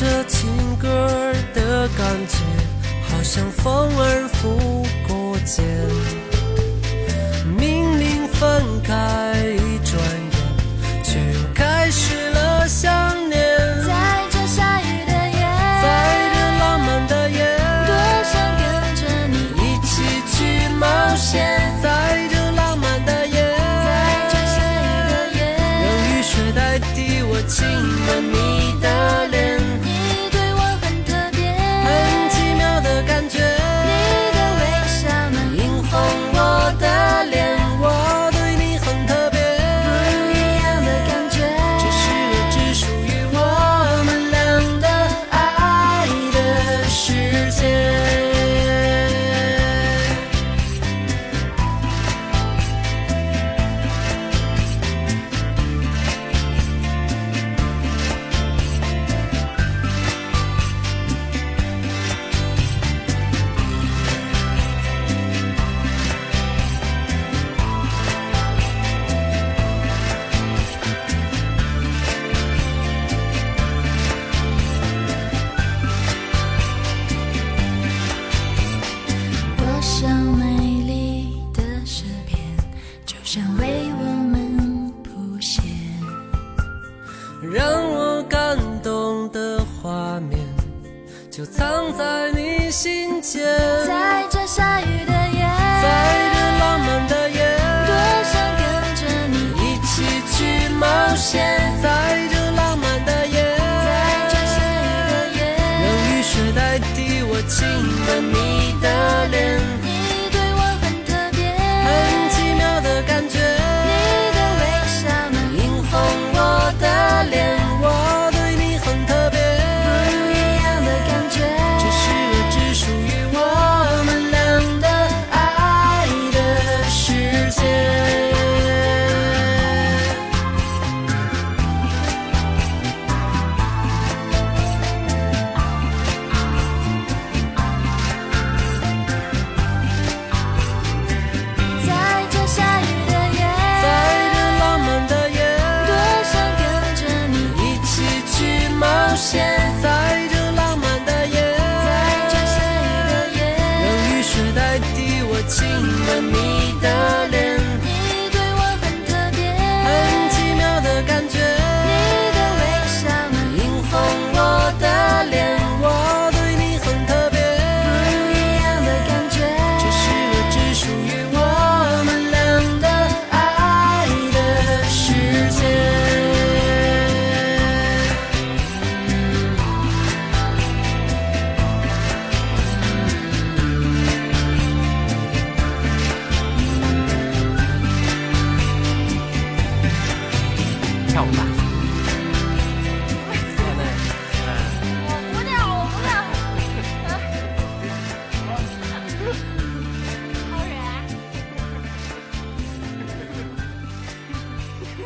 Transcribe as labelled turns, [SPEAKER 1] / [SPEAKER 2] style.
[SPEAKER 1] 这情歌的感觉好像风儿拂过肩
[SPEAKER 2] 就
[SPEAKER 1] 藏在你心间。
[SPEAKER 2] 在这下雨的夜
[SPEAKER 1] 在这浪漫的夜
[SPEAKER 2] 多想跟着你
[SPEAKER 1] 一起去冒险。